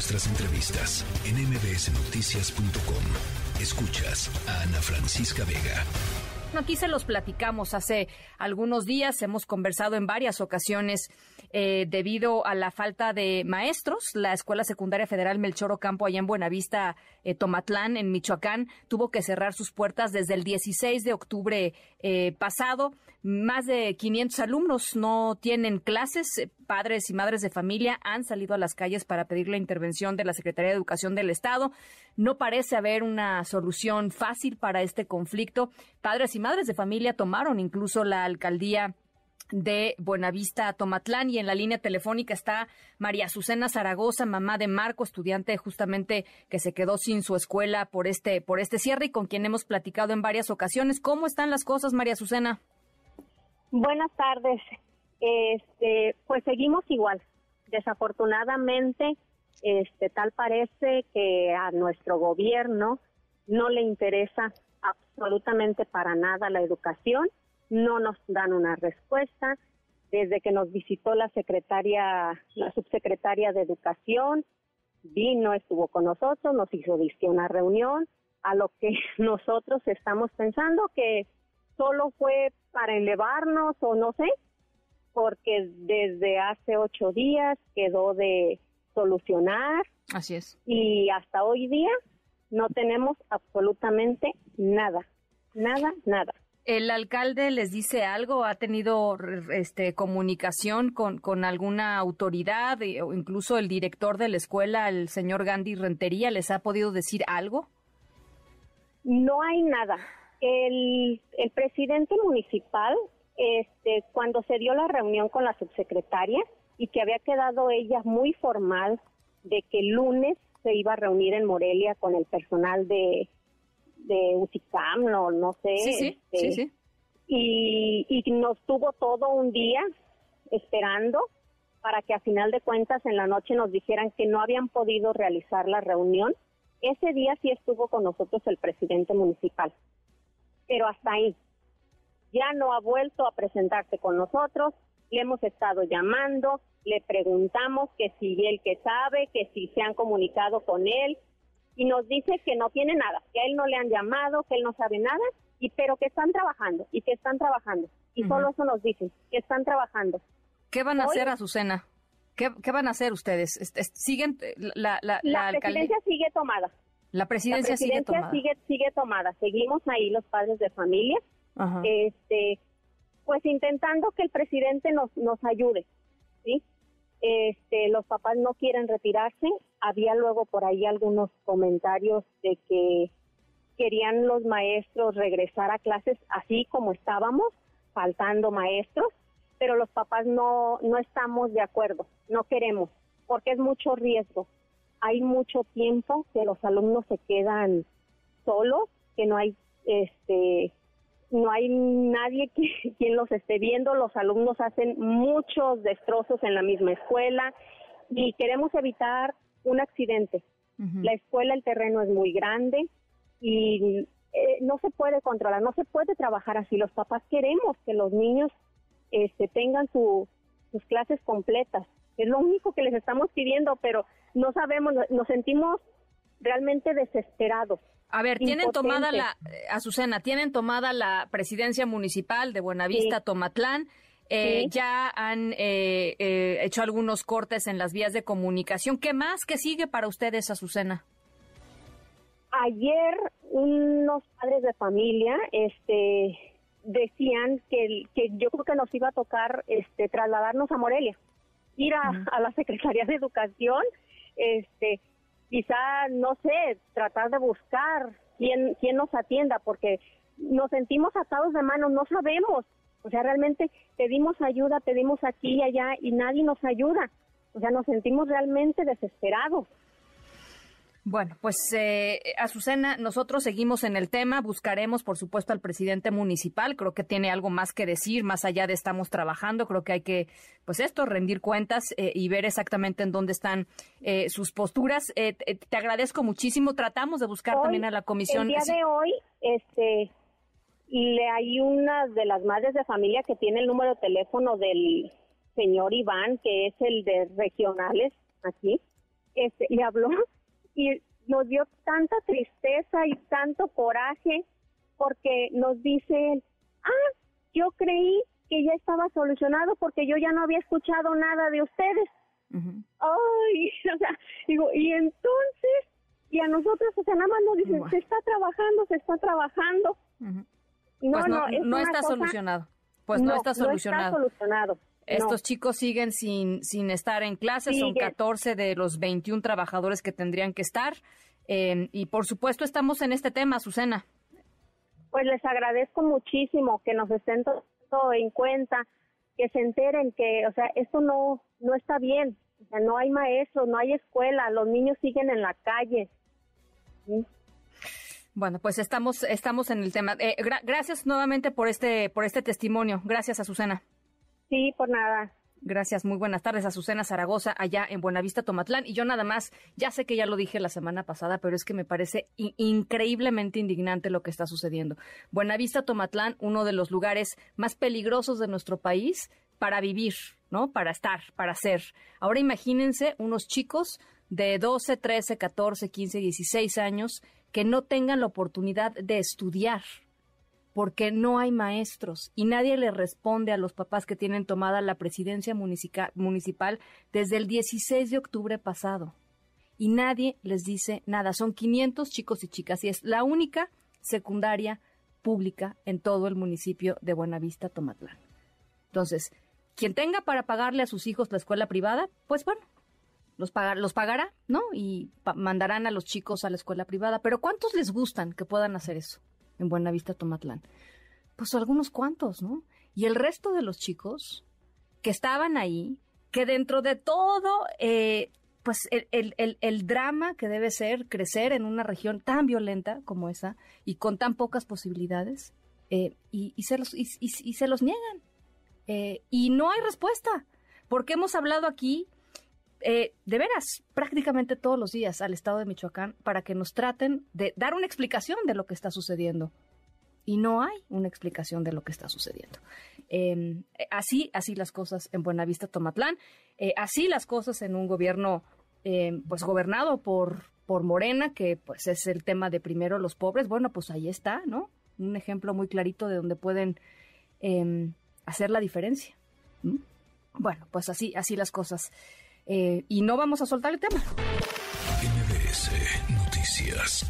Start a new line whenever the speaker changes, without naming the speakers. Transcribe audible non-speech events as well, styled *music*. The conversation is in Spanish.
nuestras entrevistas en mbsnoticias.com. Escuchas a Ana Francisca Vega.
Aquí se los platicamos hace algunos días, hemos conversado en varias ocasiones eh, debido a la falta de maestros. La Escuela Secundaria Federal Melchor Ocampo, allá en Buenavista, eh, Tomatlán, en Michoacán, tuvo que cerrar sus puertas desde el 16 de octubre eh, pasado. Más de 500 alumnos no tienen clases. Padres y madres de familia han salido a las calles para pedir la intervención de la Secretaría de Educación del Estado. No parece haber una solución fácil para este conflicto. Padres y madres de familia tomaron incluso la alcaldía de Buenavista Tomatlán y en la línea telefónica está María Azucena Zaragoza, mamá de Marco, estudiante justamente que se quedó sin su escuela por este por este cierre y con quien hemos platicado en varias ocasiones. ¿Cómo están las cosas, María Azucena?
Buenas tardes. Este, pues seguimos igual. Desafortunadamente, este tal parece que a nuestro gobierno no le interesa absolutamente para nada la educación no nos dan una respuesta. Desde que nos visitó la secretaria, la subsecretaria de Educación, vino, estuvo con nosotros, nos hizo una reunión, a lo que *laughs* nosotros estamos pensando que solo fue para elevarnos o no sé, porque desde hace ocho días quedó de solucionar.
Así es.
Y hasta hoy día no tenemos absolutamente nada, nada, nada.
¿El alcalde les dice algo? ¿Ha tenido este, comunicación con, con alguna autoridad eh, o incluso el director de la escuela, el señor Gandhi Rentería, les ha podido decir algo?
No hay nada. El, el presidente municipal, este, cuando se dio la reunión con la subsecretaria y que había quedado ella muy formal de que el lunes se iba a reunir en Morelia con el personal de, de UCICAM, no, no sé.
Sí, sí,
este,
sí,
Y, y nos tuvo todo un día esperando para que a final de cuentas en la noche nos dijeran que no habían podido realizar la reunión. Ese día sí estuvo con nosotros el presidente municipal, pero hasta ahí. Ya no ha vuelto a presentarse con nosotros, le hemos estado llamando, le preguntamos que si él que sabe, que si se han comunicado con él, y nos dice que no tiene nada, que a él no le han llamado, que él no sabe nada, y pero que están trabajando y que están trabajando. Y solo eso nos dicen, que están trabajando.
¿Qué van a hacer, Azucena? ¿Qué, ¿Qué van a hacer ustedes? ¿Siguen la, la, la,
presidencia sigue tomada.
La presidencia, sigue tomada.
Sigue, sigue tomada. Seguimos ahí los padres de familia, este, pues intentando que el presidente nos, nos ayude, ¿sí? Este, los papás no quieren retirarse. Había luego por ahí algunos comentarios de que querían los maestros regresar a clases así como estábamos, faltando maestros, pero los papás no, no estamos de acuerdo, no queremos, porque es mucho riesgo. Hay mucho tiempo que los alumnos se quedan solos, que no hay este no hay nadie que, *laughs* quien los esté viendo, los alumnos hacen muchos destrozos en la misma escuela y queremos evitar un accidente. La escuela, el terreno es muy grande y eh, no se puede controlar, no se puede trabajar así. Los papás queremos que los niños este, tengan sus clases completas. Es lo único que les estamos pidiendo, pero no sabemos, nos sentimos realmente desesperados.
A ver, tienen tomada la, eh, Azucena, tienen tomada la presidencia municipal de Buenavista, Tomatlán. Eh, ya han eh, hecho algunos cortes en las vías de comunicación. ¿Qué más? ¿Qué sigue para ustedes, Azucena?
Ayer unos padres de familia este, decían que, que yo creo que nos iba a tocar este, trasladarnos a Morelia, ir a, a la *laughs* Secretaría de Educación este, quizá, no sé, tratar de buscar quién, quién nos atienda, porque nos sentimos atados de manos, no sabemos. O sea, realmente pedimos ayuda, pedimos aquí y allá y nadie nos ayuda. O sea, nos sentimos realmente desesperados.
Bueno, pues eh, Azucena, nosotros seguimos en el tema, buscaremos por supuesto al presidente municipal, creo que tiene algo más que decir, más allá de estamos trabajando, creo que hay que, pues esto, rendir cuentas eh, y ver exactamente en dónde están eh, sus posturas. Eh, te agradezco muchísimo, tratamos de buscar también a la comisión.
El día de hoy, este, le hay una de las madres de familia que tiene el número de teléfono del señor Iván, que es el de regionales aquí este, le habló y nos dio tanta tristeza y tanto coraje porque nos dice, ah, yo creí que ya estaba solucionado porque yo ya no había escuchado nada de ustedes. Ay, *laughs* o sea, digo, y entonces, y a nosotros, o sea, nada más nos dicen, se está trabajando, se está trabajando.
No, pues no, no, está solucionado. Pues no, está solucionado.
No está solucionado.
Estos chicos siguen sin, sin estar en clase, son 14 de los 21 trabajadores que tendrían que estar. Eh, y por supuesto estamos en este tema, Azucena.
Pues les agradezco muchísimo que nos estén todo en cuenta, que se enteren que, o sea, esto no, no está bien. O sea, no hay maestros, no hay escuela, los niños siguen en la calle.
Bueno, pues estamos, estamos en el tema. Eh, gracias nuevamente por este, por este testimonio. Gracias, Azucena.
Sí, por nada.
Gracias, muy buenas tardes. Azucena Zaragoza, allá en Buenavista, Tomatlán. Y yo nada más, ya sé que ya lo dije la semana pasada, pero es que me parece increíblemente indignante lo que está sucediendo. Buenavista, Tomatlán, uno de los lugares más peligrosos de nuestro país para vivir, ¿no? Para estar, para ser. Ahora imagínense unos chicos de 12, 13, 14, 15, 16 años que no tengan la oportunidad de estudiar, porque no hay maestros y nadie le responde a los papás que tienen tomada la presidencia municipal desde el 16 de octubre pasado. Y nadie les dice nada. Son 500 chicos y chicas y es la única secundaria pública en todo el municipio de Buenavista, Tomatlán. Entonces, quien tenga para pagarle a sus hijos la escuela privada, pues bueno, los, los pagará, ¿no? Y mandarán a los chicos a la escuela privada. Pero ¿cuántos les gustan que puedan hacer eso? En Buenavista, Tomatlán? Pues algunos cuantos, ¿no? Y el resto de los chicos que estaban ahí, que dentro de todo, eh, pues el, el, drama que debe ser crecer en una región tan violenta como esa y con tan pocas posibilidades, eh, y, se los, y, se los niegan. Eh, y no hay respuesta, porque hemos hablado aquí de veras, prácticamente todos los días al Estado de Michoacán para que nos traten de dar una explicación de lo que está sucediendo. Y no hay una explicación de lo que está sucediendo. Em, así, así las cosas en Buenavista, Tomatlán, eh, así las cosas en un gobierno, em, pues gobernado por, por Morena, que pues es el tema de primero los pobres. Bueno, pues ahí está, ¿no? Un ejemplo muy clarito de donde pueden em, hacer la diferencia. Bueno, pues así, así las cosas. Eh, y no vamos a soltar el tema.
Noticias.